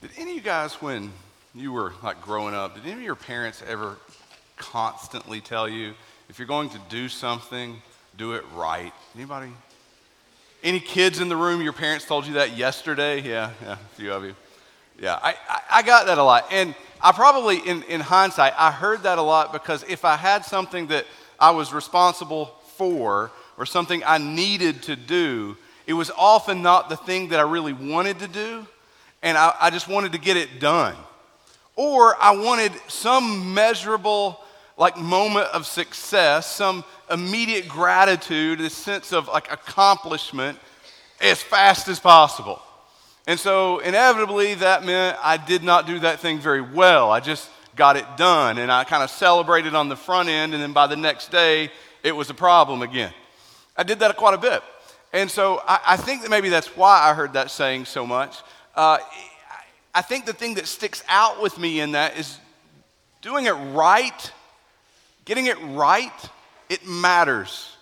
Did any of you guys, when you were like growing up, did any of your parents ever constantly tell you if you're going to do something, do it right? Anybody? Any kids in the room, your parents told you that yesterday? Yeah, yeah, a few of you. Yeah, I, I, I got that a lot. And I probably, in, in hindsight, I heard that a lot because if I had something that I was responsible for or something I needed to do, it was often not the thing that I really wanted to do and I, I just wanted to get it done. Or I wanted some measurable like moment of success, some immediate gratitude, a sense of like accomplishment as fast as possible. And so inevitably that meant I did not do that thing very well. I just got it done and I kind of celebrated on the front end and then by the next day it was a problem again. I did that quite a bit. And so I, I think that maybe that's why I heard that saying so much. Uh, I think the thing that sticks out with me in that is doing it right, getting it right, it matters.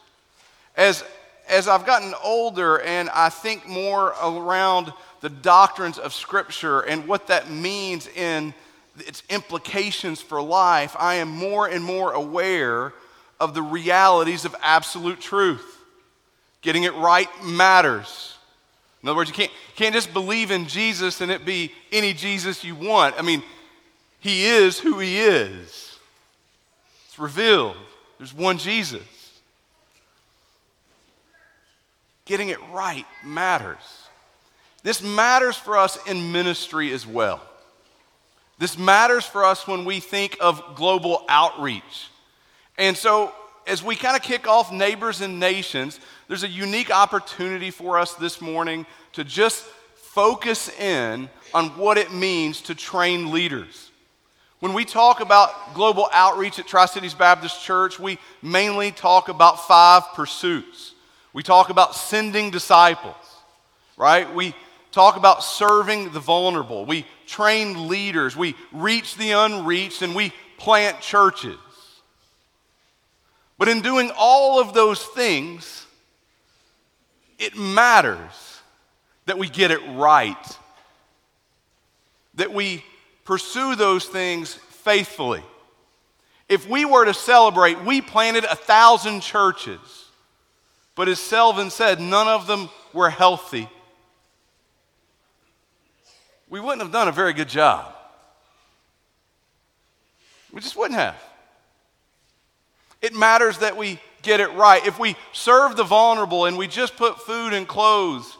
As, as I've gotten older and I think more around the doctrines of Scripture and what that means in its implications for life, I am more and more aware of the realities of absolute truth. Getting it right matters. In other words, you can't, can't just believe in Jesus and it be any Jesus you want. I mean, He is who He is, it's revealed. There's one Jesus. Getting it right matters. This matters for us in ministry as well. This matters for us when we think of global outreach. And so, as we kind of kick off Neighbors and Nations, there's a unique opportunity for us this morning to just focus in on what it means to train leaders. When we talk about global outreach at Tri Cities Baptist Church, we mainly talk about five pursuits. We talk about sending disciples, right? We talk about serving the vulnerable. We train leaders. We reach the unreached and we plant churches. But in doing all of those things, it matters that we get it right, that we pursue those things faithfully. If we were to celebrate, we planted a thousand churches, but as Selvin said, none of them were healthy. We wouldn't have done a very good job. We just wouldn't have. It matters that we get it right, if we serve the vulnerable and we just put food and clothes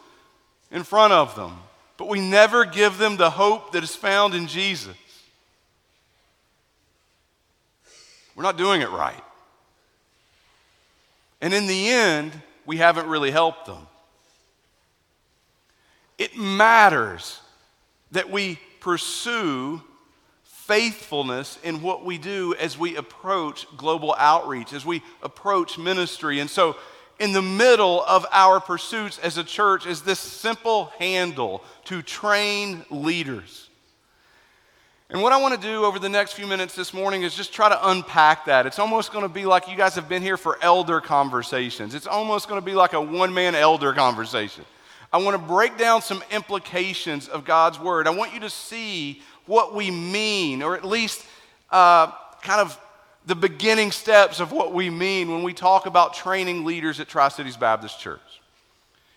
in front of them, but we never give them the hope that is found in Jesus, we're not doing it right. And in the end, we haven't really helped them. It matters that we pursue faithfulness in what we do as we approach global outreach, as we approach ministry. And so, in the middle of our pursuits as a church is this simple handle to train leaders. And what I want to do over the next few minutes this morning is just try to unpack that. It's almost going to be like you guys have been here for elder conversations. It's almost going to be like a one man elder conversation. I want to break down some implications of God's word. I want you to see what we mean, or at least uh, kind of the beginning steps of what we mean when we talk about training leaders at Tri Cities Baptist Church.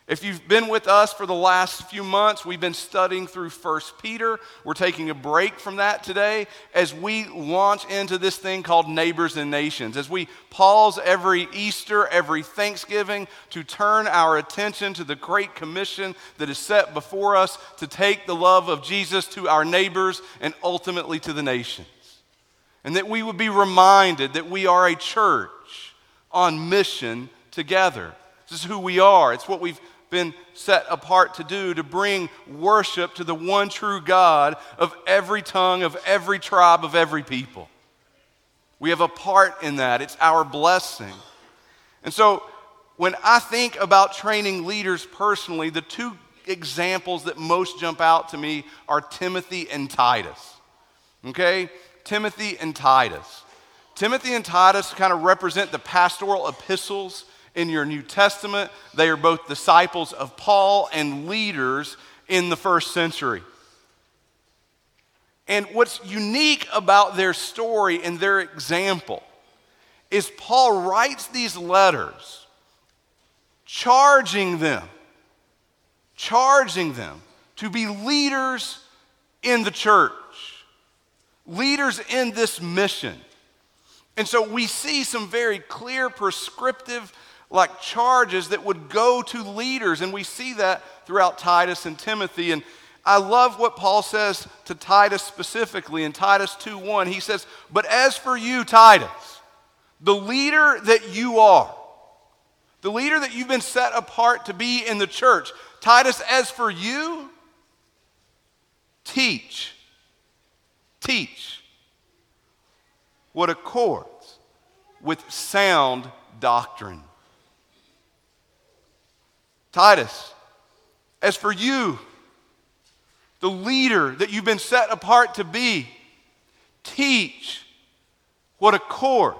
If you've been with us for the last few months, we've been studying through 1 Peter. We're taking a break from that today as we launch into this thing called Neighbors and Nations. As we pause every Easter, every Thanksgiving to turn our attention to the great commission that is set before us to take the love of Jesus to our neighbors and ultimately to the nations. And that we would be reminded that we are a church on mission together. This is who we are. It's what we've been set apart to do to bring worship to the one true God of every tongue, of every tribe, of every people. We have a part in that, it's our blessing. And so, when I think about training leaders personally, the two examples that most jump out to me are Timothy and Titus. Okay? Timothy and Titus. Timothy and Titus kind of represent the pastoral epistles in your New Testament. They are both disciples of Paul and leaders in the first century. And what's unique about their story and their example is Paul writes these letters charging them, charging them to be leaders in the church, leaders in this mission. And so we see some very clear, prescriptive, like charges that would go to leaders. And we see that throughout Titus and Timothy. And I love what Paul says to Titus specifically in Titus 2:1. He says, "But as for you, Titus, the leader that you are, the leader that you've been set apart to be in the church, Titus, as for you, teach. Teach what accords with sound doctrine. Titus, as for you, the leader that you've been set apart to be, teach what accords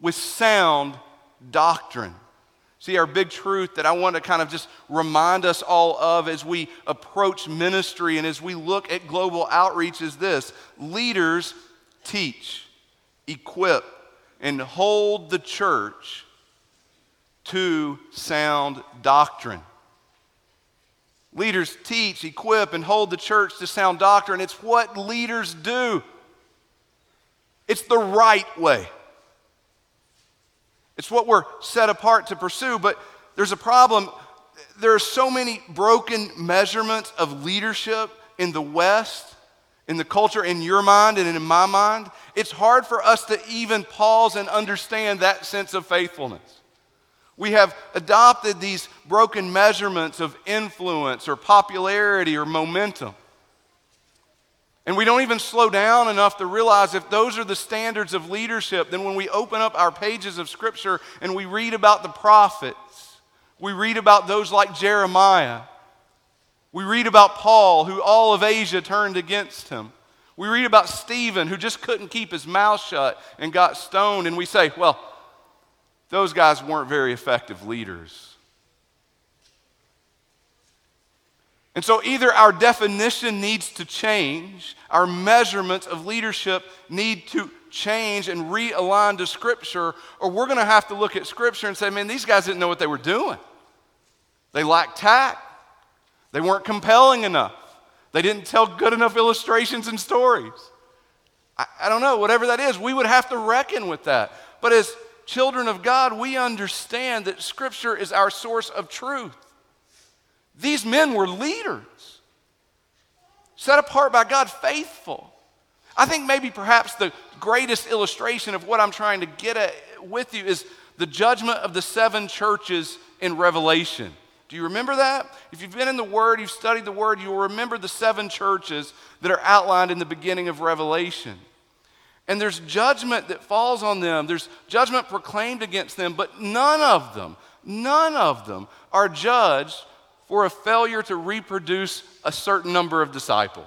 with sound doctrine. See, our big truth that I want to kind of just remind us all of as we approach ministry and as we look at global outreach is this leaders teach, equip, and hold the church to sound doctrine. Leaders teach, equip, and hold the church to sound doctrine. It's what leaders do, it's the right way. It's what we're set apart to pursue, but there's a problem. There are so many broken measurements of leadership in the West, in the culture, in your mind and in my mind. It's hard for us to even pause and understand that sense of faithfulness. We have adopted these broken measurements of influence or popularity or momentum. And we don't even slow down enough to realize if those are the standards of leadership, then when we open up our pages of Scripture and we read about the prophets, we read about those like Jeremiah, we read about Paul, who all of Asia turned against him. We read about Stephen, who just couldn't keep his mouth shut and got stoned, and we say, well, those guys weren't very effective leaders. And so either our definition needs to change, our measurements of leadership need to change and realign to Scripture, or we're going to have to look at Scripture and say, man, these guys didn't know what they were doing. They lacked tact, they weren't compelling enough, they didn't tell good enough illustrations and stories. I, I don't know, whatever that is, we would have to reckon with that. But as children of God, we understand that Scripture is our source of truth. These men were leaders, set apart by God, faithful. I think maybe perhaps the greatest illustration of what I'm trying to get at with you is the judgment of the seven churches in Revelation. Do you remember that? If you've been in the Word, you've studied the Word, you'll remember the seven churches that are outlined in the beginning of Revelation. And there's judgment that falls on them, there's judgment proclaimed against them, but none of them, none of them are judged for a failure to reproduce a certain number of disciples.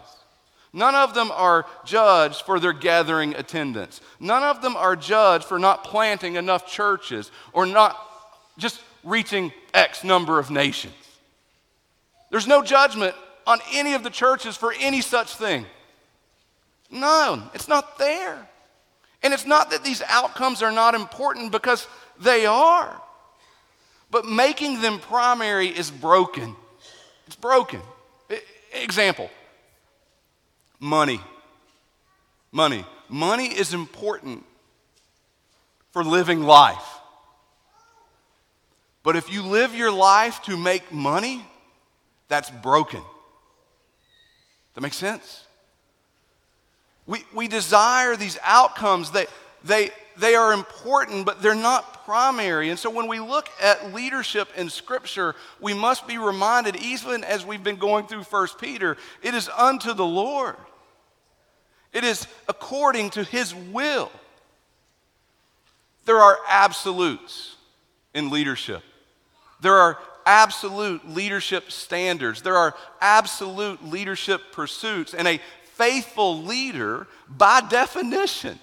None of them are judged for their gathering attendance. None of them are judged for not planting enough churches or not just reaching X number of nations. There's no judgment on any of the churches for any such thing. None. It's not there. And it's not that these outcomes are not important because they are. But making them primary is broken. It's broken. Example money. Money. Money is important for living life. But if you live your life to make money, that's broken. Does that makes sense? We, we desire these outcomes. They, they, they are important, but they're not primary. And so when we look at leadership in Scripture, we must be reminded, even as we've been going through 1 Peter, it is unto the Lord, it is according to His will. There are absolutes in leadership. There are absolute leadership standards. There are absolute leadership pursuits. And a faithful leader, by definition,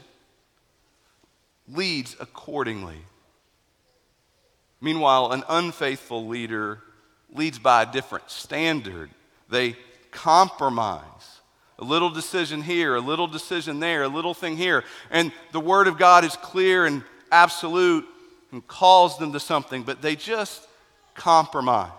leads accordingly. Meanwhile, an unfaithful leader leads by a different standard. They compromise A little decision here, a little decision there, a little thing here. And the Word of God is clear and absolute and calls them to something, but they just compromise.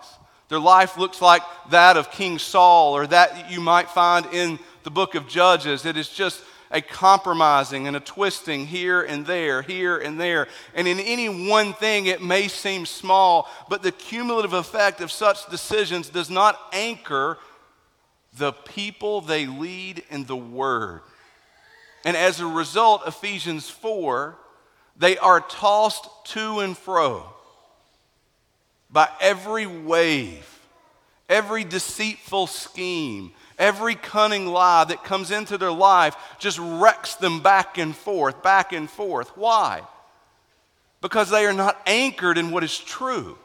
Their life looks like that of King Saul or that you might find in the book of Judges. It is just a compromising and a twisting here and there, here and there. And in any one thing, it may seem small, but the cumulative effect of such decisions does not anchor the people they lead in the Word. And as a result, Ephesians 4, they are tossed to and fro by every wave, every deceitful scheme, every cunning lie that comes into their life just wrecks them back and forth, back and forth. Why? Because they are not anchored in what is true.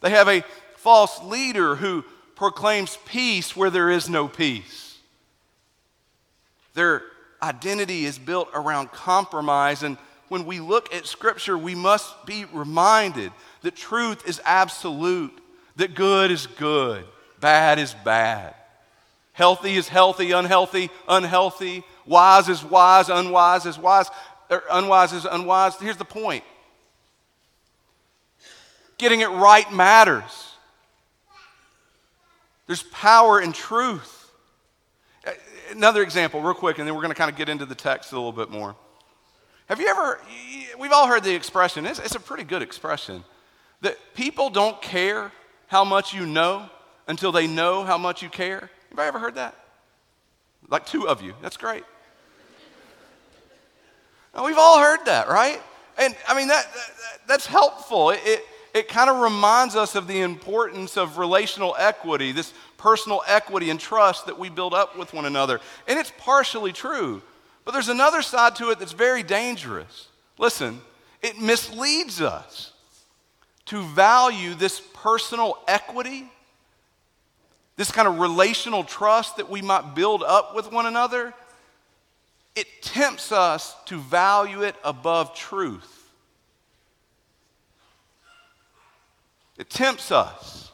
They have a false leader who proclaims peace where there is no peace. Their identity is built around compromise. And when we look at Scripture, we must be reminded that truth is absolute, that good is good, bad is bad. Healthy is healthy, unhealthy, unhealthy. Wise is wise, unwise is wise, er, unwise is unwise. Here's the point getting it right matters. There's power in truth. Another example, real quick, and then we're going to kind of get into the text a little bit more. Have you ever, we've all heard the expression, it's, it's a pretty good expression, that people don't care how much you know until they know how much you care. Anybody ever heard that? Like two of you. That's great. Now, we've all heard that, right? And I mean, that, that that's helpful. It, it, it kind of reminds us of the importance of relational equity, this personal equity and trust that we build up with one another. And it's partially true. But there's another side to it that's very dangerous. Listen, it misleads us to value this personal equity, this kind of relational trust that we might build up with one another. It tempts us to value it above truth. It tempts us.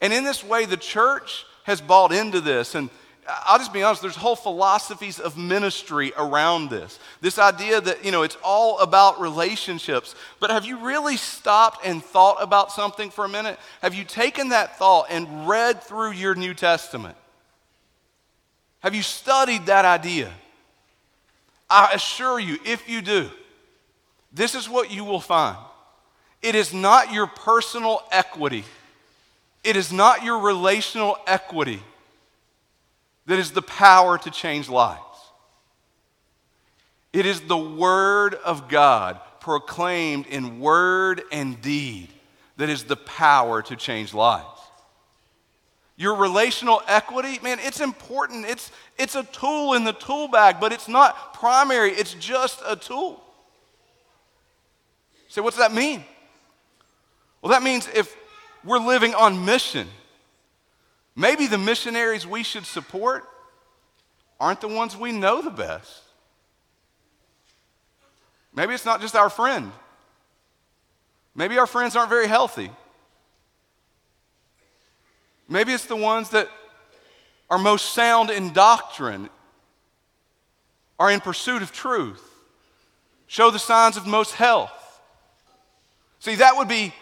And in this way, the church has bought into this. And I'll just be honest, there's whole philosophies of ministry around this. This idea that, you know, it's all about relationships. But have you really stopped and thought about something for a minute? Have you taken that thought and read through your New Testament? Have you studied that idea? I assure you, if you do, this is what you will find. It is not your personal equity, it is not your relational equity that is the power to change lives. It is the Word of God proclaimed in word and deed that is the power to change lives. Your relational equity, man, it's important. It's, it's a tool in the tool bag, but it's not primary, it's just a tool. So, what's that mean? Well, that means if we're living on mission, maybe the missionaries we should support aren't the ones we know the best. Maybe it's not just our friend. Maybe our friends aren't very healthy. Maybe it's the ones that are most sound in doctrine, are in pursuit of truth, show the signs of most health. See, that would be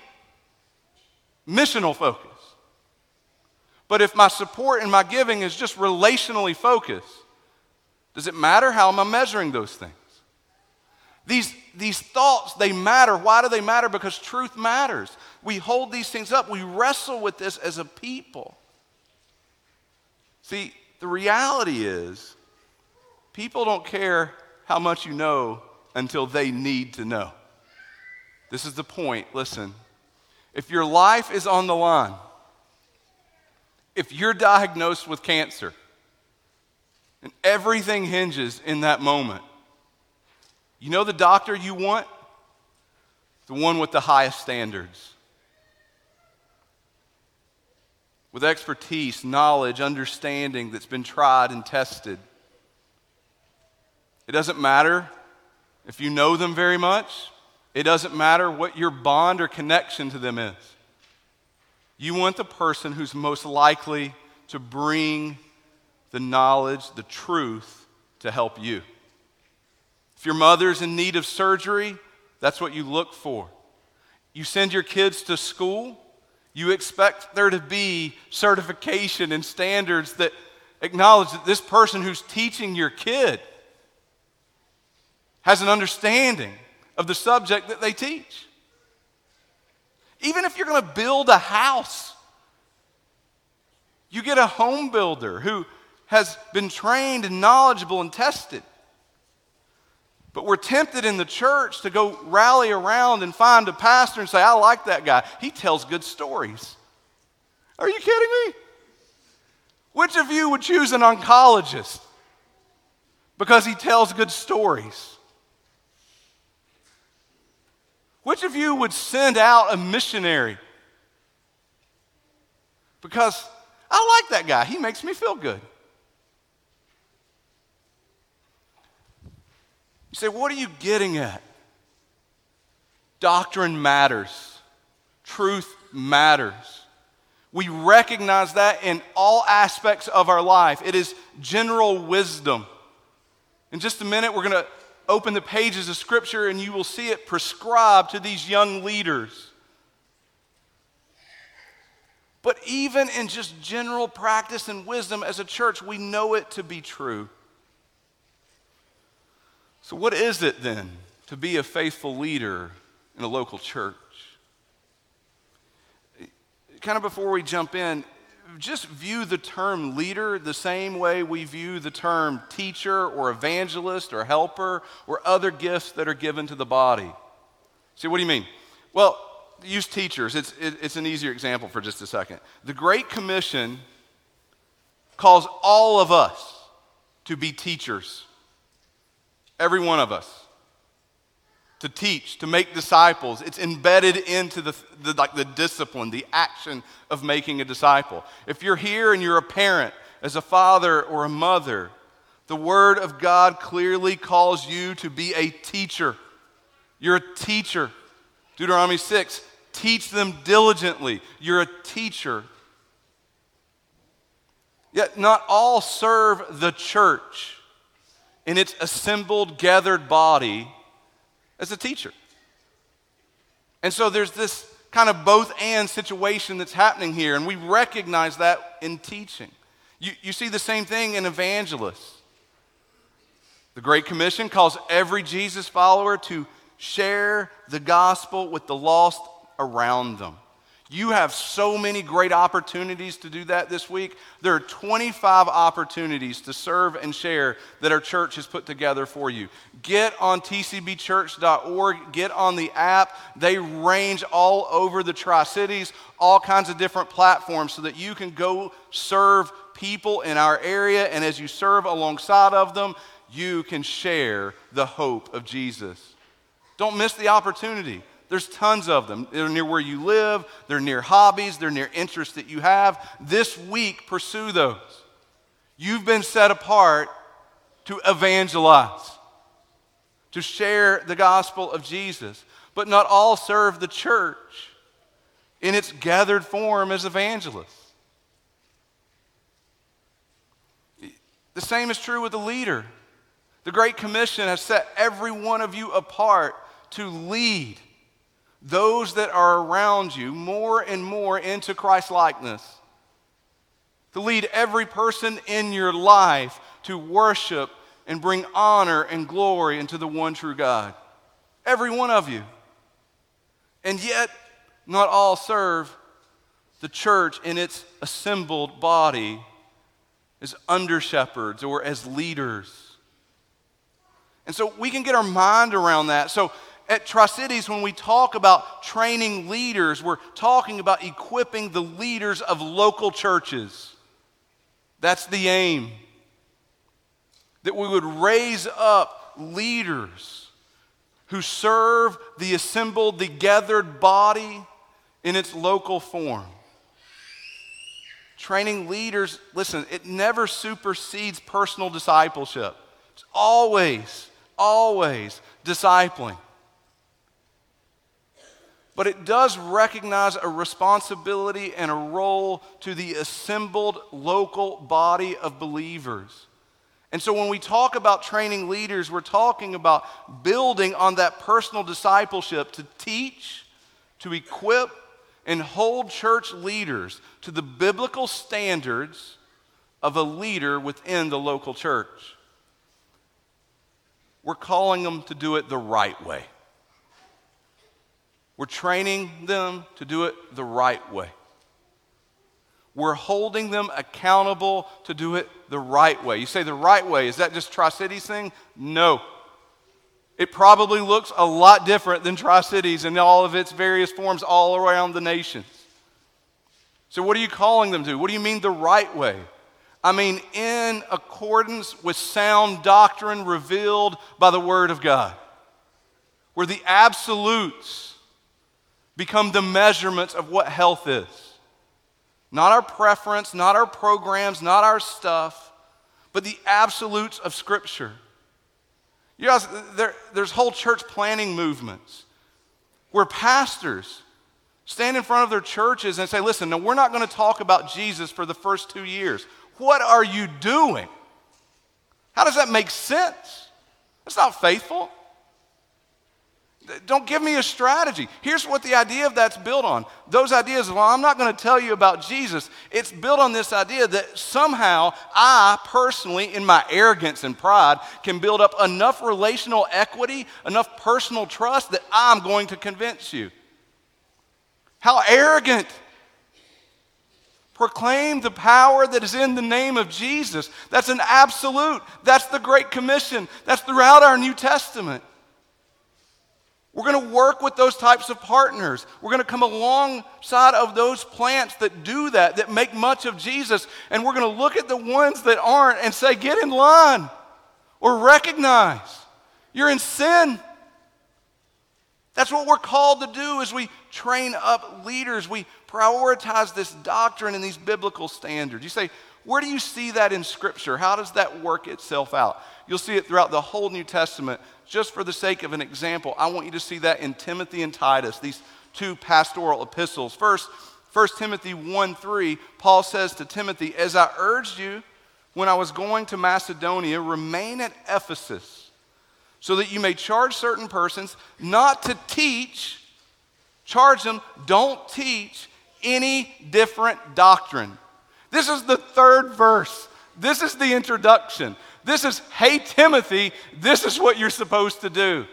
missional focus. But if my support and my giving is just relationally focused, does it matter? How am I measuring those things? These, these thoughts, they matter. Why do they matter? Because truth matters. We hold these things up. We wrestle with this as a people. See, the reality is, people don't care how much you know until they need to know. This is the point. Listen, if your life is on the line, if you're diagnosed with cancer, and everything hinges in that moment, you know the doctor you want? The one with the highest standards. With expertise, knowledge, understanding that's been tried and tested. It doesn't matter if you know them very much. It doesn't matter what your bond or connection to them is. You want the person who's most likely to bring the knowledge, the truth to help you. If your mother's in need of surgery, that's what you look for. You send your kids to school, you expect there to be certification and standards that acknowledge that this person who's teaching your kid has an understanding of the subject that they teach. Even if you're going to build a house, you get a home builder who has been trained and knowledgeable and tested. But we're tempted in the church to go rally around and find a pastor and say, I like that guy. He tells good stories. Are you kidding me? Which of you would choose an oncologist because he tells good stories? Which of you would send out a missionary? Because I like that guy. He makes me feel good. You say, what are you getting at? Doctrine matters, truth matters. We recognize that in all aspects of our life. It is general wisdom. In just a minute, we're going to open the pages of Scripture and you will see it prescribed to these young leaders. But even in just general practice and wisdom as a church, we know it to be true. So, what is it then to be a faithful leader in a local church? Kind of before we jump in, just view the term leader the same way we view the term teacher or evangelist or helper or other gifts that are given to the body. See, what do you mean? Well, use teachers. It's, it, it's an easier example for just a second. The Great Commission calls all of us to be teachers, every one of us to teach, to make disciples. It's embedded into the, the, like the discipline, the action of making a disciple. If you're here and you're a parent, as a father or a mother, the Word of God clearly calls you to be a teacher. You're a teacher. Deuteronomy 6 teach them diligently. You're a teacher. Yet not all serve the church in its assembled, gathered body as a teacher. And so there's this kind of both and situation that's happening here, and we recognize that in teaching. You, you see the same thing in evangelists. The Great Commission calls every Jesus follower to share the gospel with the lost around them. You have so many great opportunities to do that this week. There are 25 opportunities to serve and share that our church has put together for you. Get on tcbchurch.org, get on the app. They range all over the Tri Cities, all kinds of different platforms so that you can go serve people in our area. And as you serve alongside of them, you can share the hope of Jesus. Don't miss the opportunity. There's tons of them. They're near where you live, they're near hobbies, they're near interests that you have. This week, pursue those. You've been set apart to evangelize, to share the gospel of Jesus. But not all serve the church in its gathered form as evangelists. The same is true with the leader. The Great Commission has set every one of you apart to lead those that are around you more and more into Christ likeness. To lead every person in your life to worship and bring honor and glory into the one true God. Every one of you. And yet, not all serve the church in its assembled body as under shepherds or as leaders. And so we can get our mind around that. So at Tri Cities, when we talk about training leaders, we're talking about equipping the leaders of local churches. That's the aim. That we would raise up leaders who serve the assembled, the gathered body in its local form. Training leaders, listen, it never supersedes personal discipleship. It's always, always discipling. But it does recognize a responsibility and a role to the assembled local body of believers. And so when we talk about training leaders, we're talking about building on that personal discipleship to teach, to equip, and hold church leaders to the biblical standards of a leader within the local church. We're calling them to do it the right way. We're training them to do it the right way. We're holding them accountable to do it the right way. You say the right way, is that just Tri Cities thing? No. It probably looks a lot different than Tri Cities in all of its various forms all around the nations. So, what are you calling them to? What do you mean the right way? I mean, in accordance with sound doctrine revealed by the Word of God, where the absolutes become the measurements of what health is. Not our preference, not our programs, not our stuff, but the absolutes of Scripture. You guys, there, there's whole church planting movements where pastors stand in front of their churches and say, listen, no, we're not going to talk about Jesus for the first two years. What are you doing? How does that make sense? That's not faithful. Don't give me a strategy. Here's what the idea of that's built on. Those ideas, well, I'm not going to tell you about Jesus. It's built on this idea that somehow I personally, in my arrogance and pride, can build up enough relational equity, enough personal trust that I'm going to convince you. How arrogant. Proclaim the power that is in the name of Jesus. That's an absolute. That's the Great Commission. That's throughout our New Testament. We're going to work with those types of partners. We're going to come alongside of those plants that do that, that make much of Jesus. And we're going to look at the ones that aren't and say, get in line or recognize you're in sin. That's what we're called to do as we train up leaders. We prioritize this doctrine and these biblical standards. You say, where do you see that in Scripture? How does that work itself out? You'll see it throughout the whole New Testament just for the sake of an example, I want you to see that in Timothy and Titus, these two pastoral epistles. First, 1 Timothy 1 3, Paul says to Timothy, As I urged you when I was going to Macedonia, remain at Ephesus, so that you may charge certain persons not to teach, charge them, don't teach any different doctrine. This is the third verse. This is the introduction. This is, hey, Timothy, this is what you're supposed to do.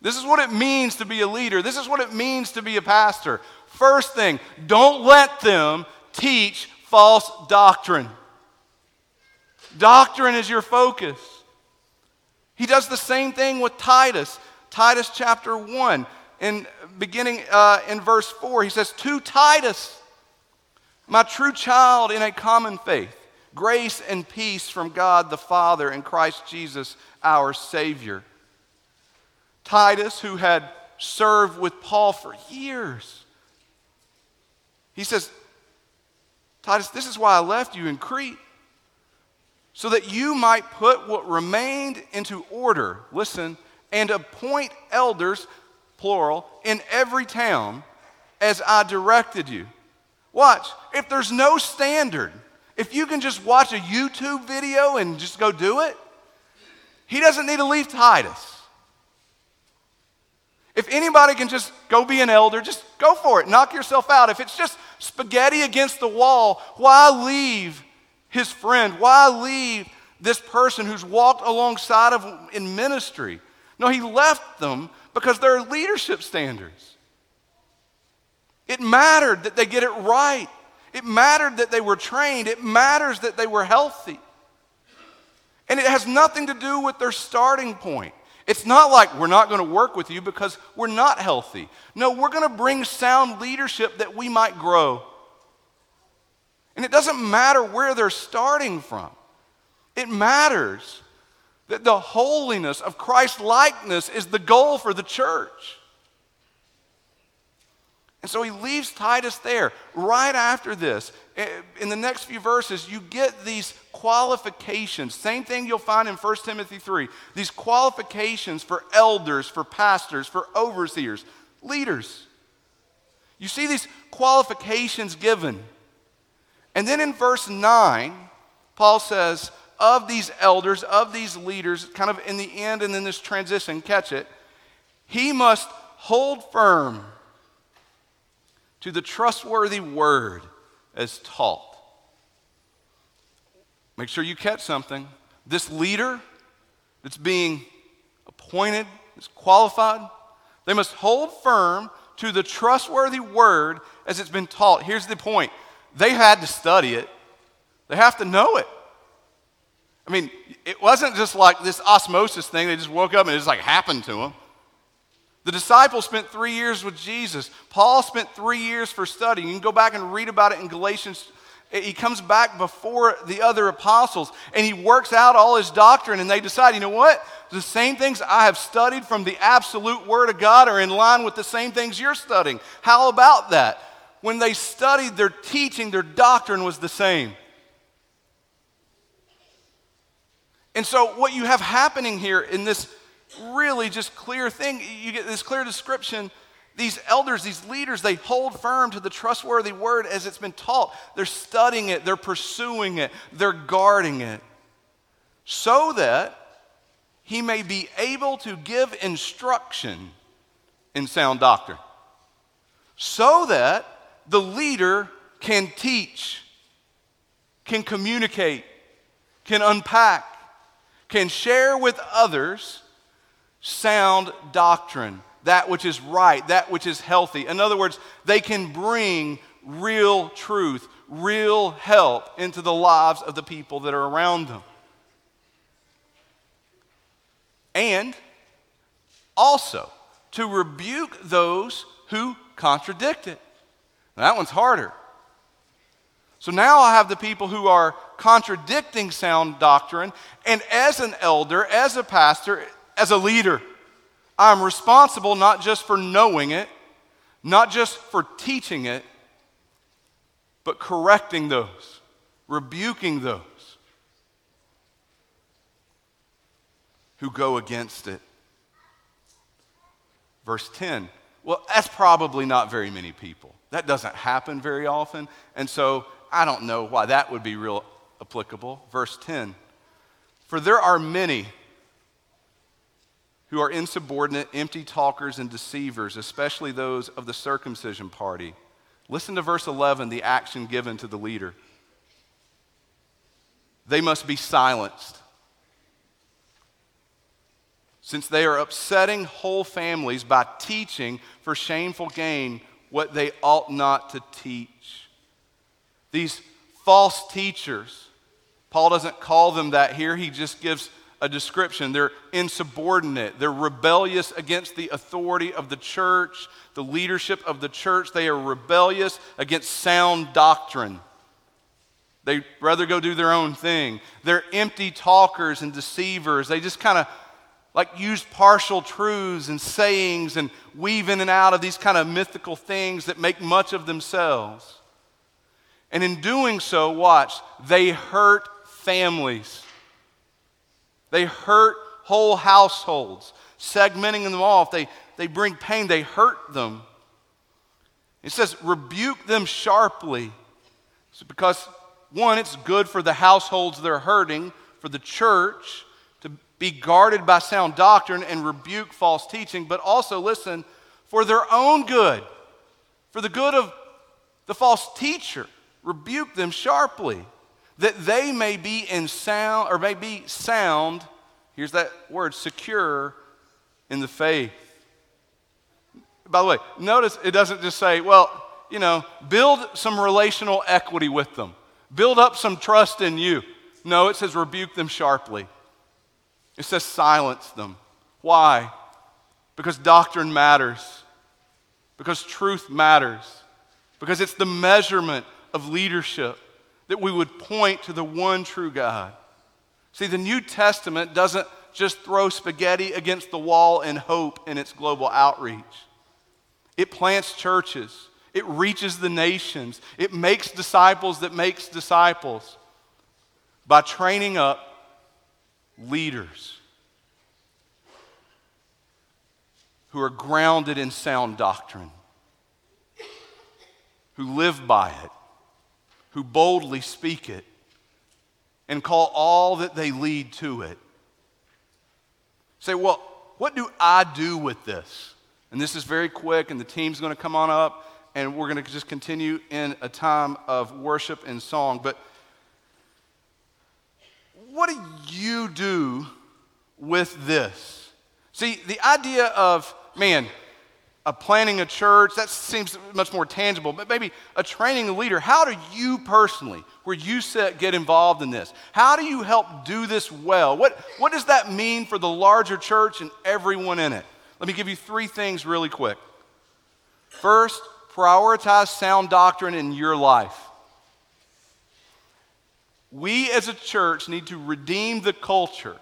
This is what it means to be a leader. This is what it means to be a pastor. First thing, don't let them teach false doctrine. Doctrine is your focus. He does the same thing with Titus. Titus chapter 1, in, beginning uh, in verse 4, he says, To Titus, my true child in a common faith Grace and peace from God the Father and Christ Jesus our Savior. Titus, who had served with Paul for years, he says, Titus, this is why I left you in Crete, so that you might put what remained into order, listen, and appoint elders, plural, in every town as I directed you. Watch, if there's no standard, if you can just watch a YouTube video and just go do it, he doesn't need to leave Titus. If anybody can just go be an elder, just go for it. Knock yourself out. If it's just spaghetti against the wall, why leave his friend? Why leave this person who's walked alongside of in ministry? No, he left them because there are leadership standards. It mattered that they get it right. It mattered that they were trained. It matters that they were healthy. And it has nothing to do with their starting point. It's not like we're not going to work with you because we're not healthy. No, we're going to bring sound leadership that we might grow. And it doesn't matter where they're starting from, it matters that the holiness of Christ likeness is the goal for the church. And so he leaves Titus there. Right after this, eh, in the next few verses, you get these qualifications. Same thing you'll find in 1 Timothy 3. These qualifications for elders, for pastors, for overseers, leaders. You see these qualifications given. And then in verse 9, Paul says, of these elders, of these leaders, kind of in the end and then this transition, catch it, he must hold firm to the trustworthy word as taught. Make sure you catch something. This leader that's being appointed, is qualified, they must hold firm to the trustworthy word as it's been taught. Here's the point they had to study it, they have to know it. I mean, it wasn't just like this osmosis thing, they just woke up and it just like happened to them. The disciples spent three years with Jesus. Paul spent three years for studying. You can go back and read about it in Galatians. He comes back before the other apostles and he works out all his doctrine, and they decide, you know what? The same things I have studied from the absolute Word of God are in line with the same things you're studying. How about that? When they studied their teaching, their doctrine was the same. And so, what you have happening here in this really just clear thing, you get this clear description. These elders, these leaders, they hold firm to the trustworthy word as it's been taught. They're studying it, they're pursuing it, they're guarding it, so that he may be able to give instruction in sound doctrine. So that the leader can teach, can communicate, can unpack, can share with others sound doctrine, that which is right, that which is healthy. In other words, they can bring real truth, real help into the lives of the people that are around them. And also to rebuke those who contradict it. Now, that one's harder. So now I have the people who are contradicting sound doctrine, and as an elder, as a pastor, as a leader, I'm responsible not just for knowing it, not just for teaching it, but correcting those, rebuking those who go against it. Verse 10. Well, that's probably not very many people. That doesn't happen very often. And so I don't know why that would be real applicable. Verse 10 For there are many who are insubordinate, empty talkers, and deceivers, especially those of the circumcision party. Listen to verse 11, the action given to the leader. They must be silenced. Since they are upsetting whole families by teaching for shameful gain what they ought not to teach. These false teachers, Paul doesn't call them that here, he just gives a description. They're insubordinate, they're rebellious against the authority of the church, the leadership of the church. They are rebellious against sound doctrine. They rather go do their own thing. They're empty talkers and deceivers. They just kind of like use partial truths and sayings and weave in and out of these kind of mythical things that make much of themselves. And in doing so, watch, they hurt families. They hurt whole households, segmenting them off. They, they bring pain, they hurt them. It says, rebuke them sharply. So because, one, it's good for the households they're hurting, for the church to be guarded by sound doctrine and rebuke false teaching, but also, listen, for their own good, for the good of the false teacher rebuke them sharply, that they may be in sound, or may be sound, here's that word, secure in the faith. By the way, notice it doesn't just say, well, you know, build some relational equity with them, build up some trust in you. No, it says rebuke them sharply. It says silence them. Why? Because doctrine matters, because truth matters, because it's the measurement of leadership, that we would point to the one true God. See, the New Testament doesn't just throw spaghetti against the wall and hope in its global outreach. It plants churches. It reaches the nations. It makes disciples that makes disciples by training up leaders who are grounded in sound doctrine who live by it, who boldly speak it, and call all that they lead to it. Say, well, what do I do with this? And this is very quick, and the team's going to come on up, and we're going to just continue in a time of worship and song. But what do you do with this? See, the idea of, man, a planting a church, that seems much more tangible, but maybe a training a leader. How do you personally, where you get involved in this? How do you help do this well? What, what does that mean for the larger church and everyone in it? Let me give you three things really quick. First, prioritize sound doctrine in your life. We as a church need to redeem the culture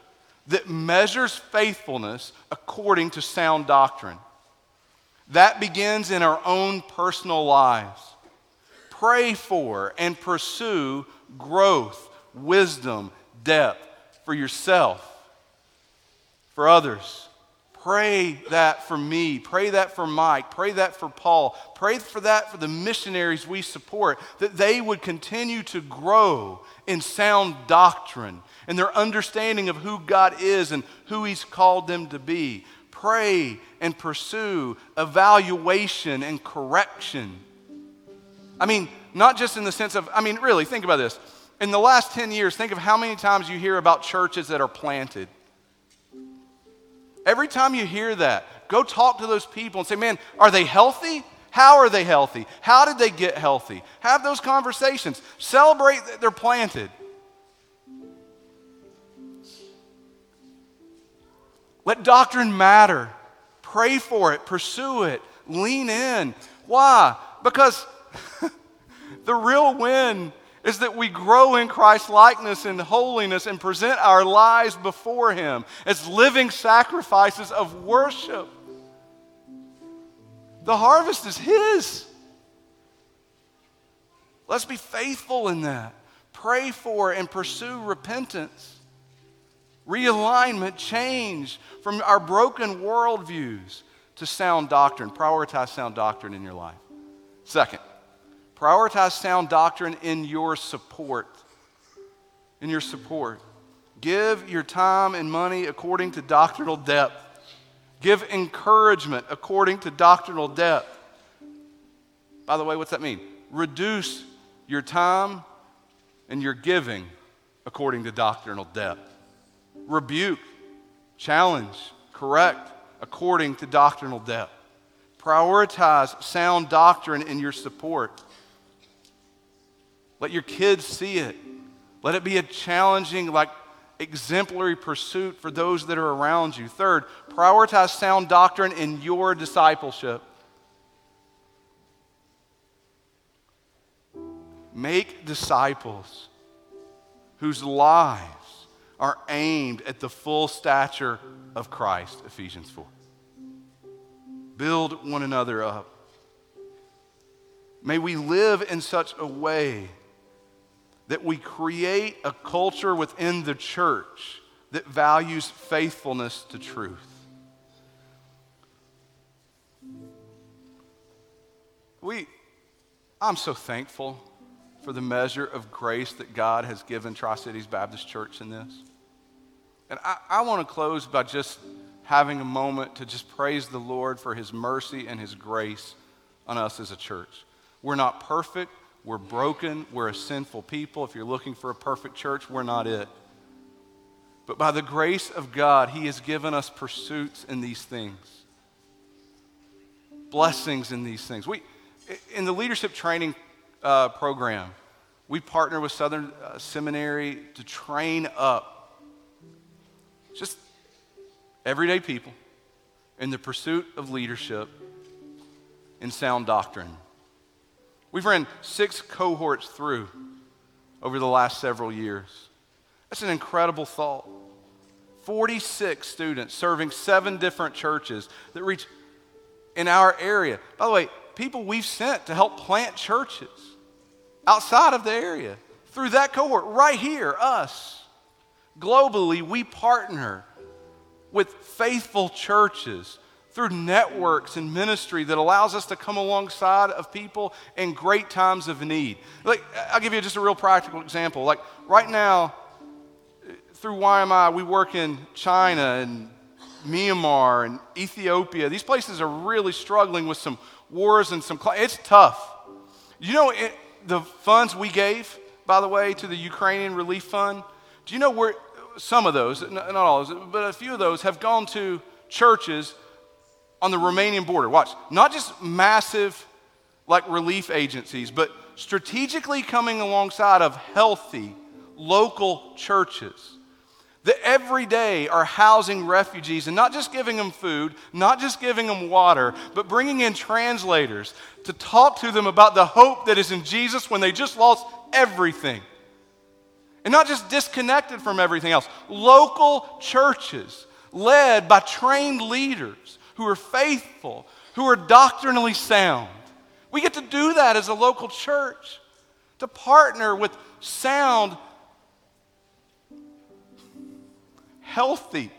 that measures faithfulness according to sound doctrine. That begins in our own personal lives. Pray for and pursue growth, wisdom, depth for yourself, for others. Pray that for me. Pray that for Mike. Pray that for Paul. Pray for that for the missionaries we support, that they would continue to grow in sound doctrine and their understanding of who God is and who He's called them to be pray and pursue evaluation and correction. I mean, not just in the sense of, I mean, really, think about this. In the last 10 years, think of how many times you hear about churches that are planted. Every time you hear that, go talk to those people and say, man, are they healthy? How are they healthy? How did they get healthy? Have those conversations. Celebrate that they're planted. Let doctrine matter. Pray for it, pursue it, lean in. Why? Because the real win is that we grow in Christ's likeness and holiness and present our lives before Him as living sacrifices of worship. The harvest is His. Let's be faithful in that. Pray for and pursue repentance realignment, change from our broken worldviews to sound doctrine. Prioritize sound doctrine in your life. Second, prioritize sound doctrine in your support. In your support. Give your time and money according to doctrinal depth. Give encouragement according to doctrinal depth. By the way, what's that mean? Reduce your time and your giving according to doctrinal depth rebuke, challenge, correct according to doctrinal depth. Prioritize sound doctrine in your support. Let your kids see it. Let it be a challenging, like exemplary pursuit for those that are around you. Third, prioritize sound doctrine in your discipleship. Make disciples whose lives are aimed at the full stature of Christ, Ephesians 4. Build one another up. May we live in such a way that we create a culture within the church that values faithfulness to truth. We, I'm so thankful for the measure of grace that God has given Tri Cities Baptist Church in this. And I, I want to close by just having a moment to just praise the Lord for his mercy and his grace on us as a church. We're not perfect, we're broken, we're a sinful people. If you're looking for a perfect church, we're not it. But by the grace of God, he has given us pursuits in these things, blessings in these things. We, in the leadership training uh, program, we partner with Southern uh, Seminary to train up just everyday people in the pursuit of leadership and sound doctrine. We've run six cohorts through over the last several years. That's an incredible thought. 46 students serving seven different churches that reach in our area. By the way, people we've sent to help plant churches outside of the area through that cohort right here, us. Globally, we partner with faithful churches through networks and ministry that allows us to come alongside of people in great times of need. Like, I'll give you just a real practical example. Like, right now, through YMI, we work in China and Myanmar and Ethiopia. These places are really struggling with some wars and some. It's tough. You know, it, the funds we gave, by the way, to the Ukrainian Relief Fund, do you know where some of those, not all of those, but a few of those have gone to churches on the Romanian border. Watch, not just massive like relief agencies, but strategically coming alongside of healthy local churches that every day are housing refugees and not just giving them food, not just giving them water, but bringing in translators to talk to them about the hope that is in Jesus when they just lost everything. And not just disconnected from everything else. Local churches led by trained leaders who are faithful, who are doctrinally sound. We get to do that as a local church, to partner with sound, healthy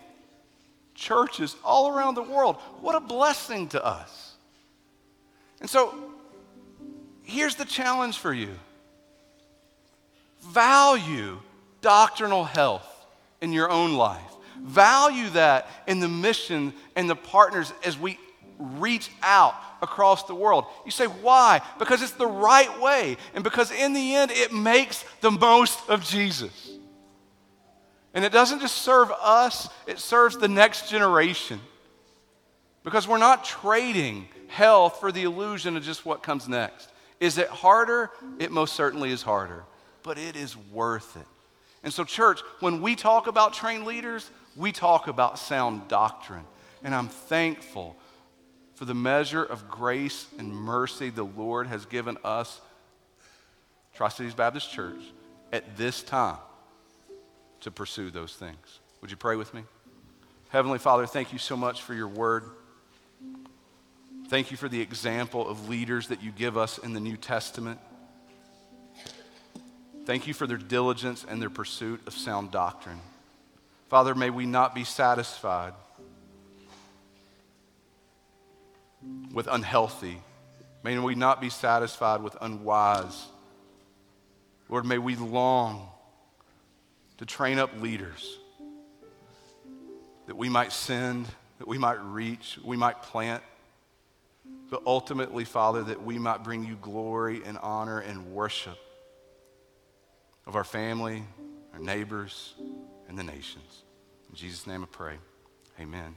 churches all around the world. What a blessing to us. And so, here's the challenge for you value doctrinal health in your own life. Value that in the mission and the partners as we reach out across the world. You say, why? Because it's the right way, and because in the end, it makes the most of Jesus. And it doesn't just serve us, it serves the next generation. Because we're not trading health for the illusion of just what comes next. Is it harder? It most certainly is harder, but it is worth it. And so, church, when we talk about trained leaders, we talk about sound doctrine. And I'm thankful for the measure of grace and mercy the Lord has given us, Tri Cities Baptist Church, at this time to pursue those things. Would you pray with me? Heavenly Father, thank you so much for your word. Thank you for the example of leaders that you give us in the New Testament. Thank you for their diligence and their pursuit of sound doctrine. Father, may we not be satisfied with unhealthy. May we not be satisfied with unwise. Lord, may we long to train up leaders that we might send, that we might reach, we might plant, but ultimately, Father, that we might bring you glory and honor and worship of our family, our neighbors, and the nations. In Jesus' name I pray. Amen.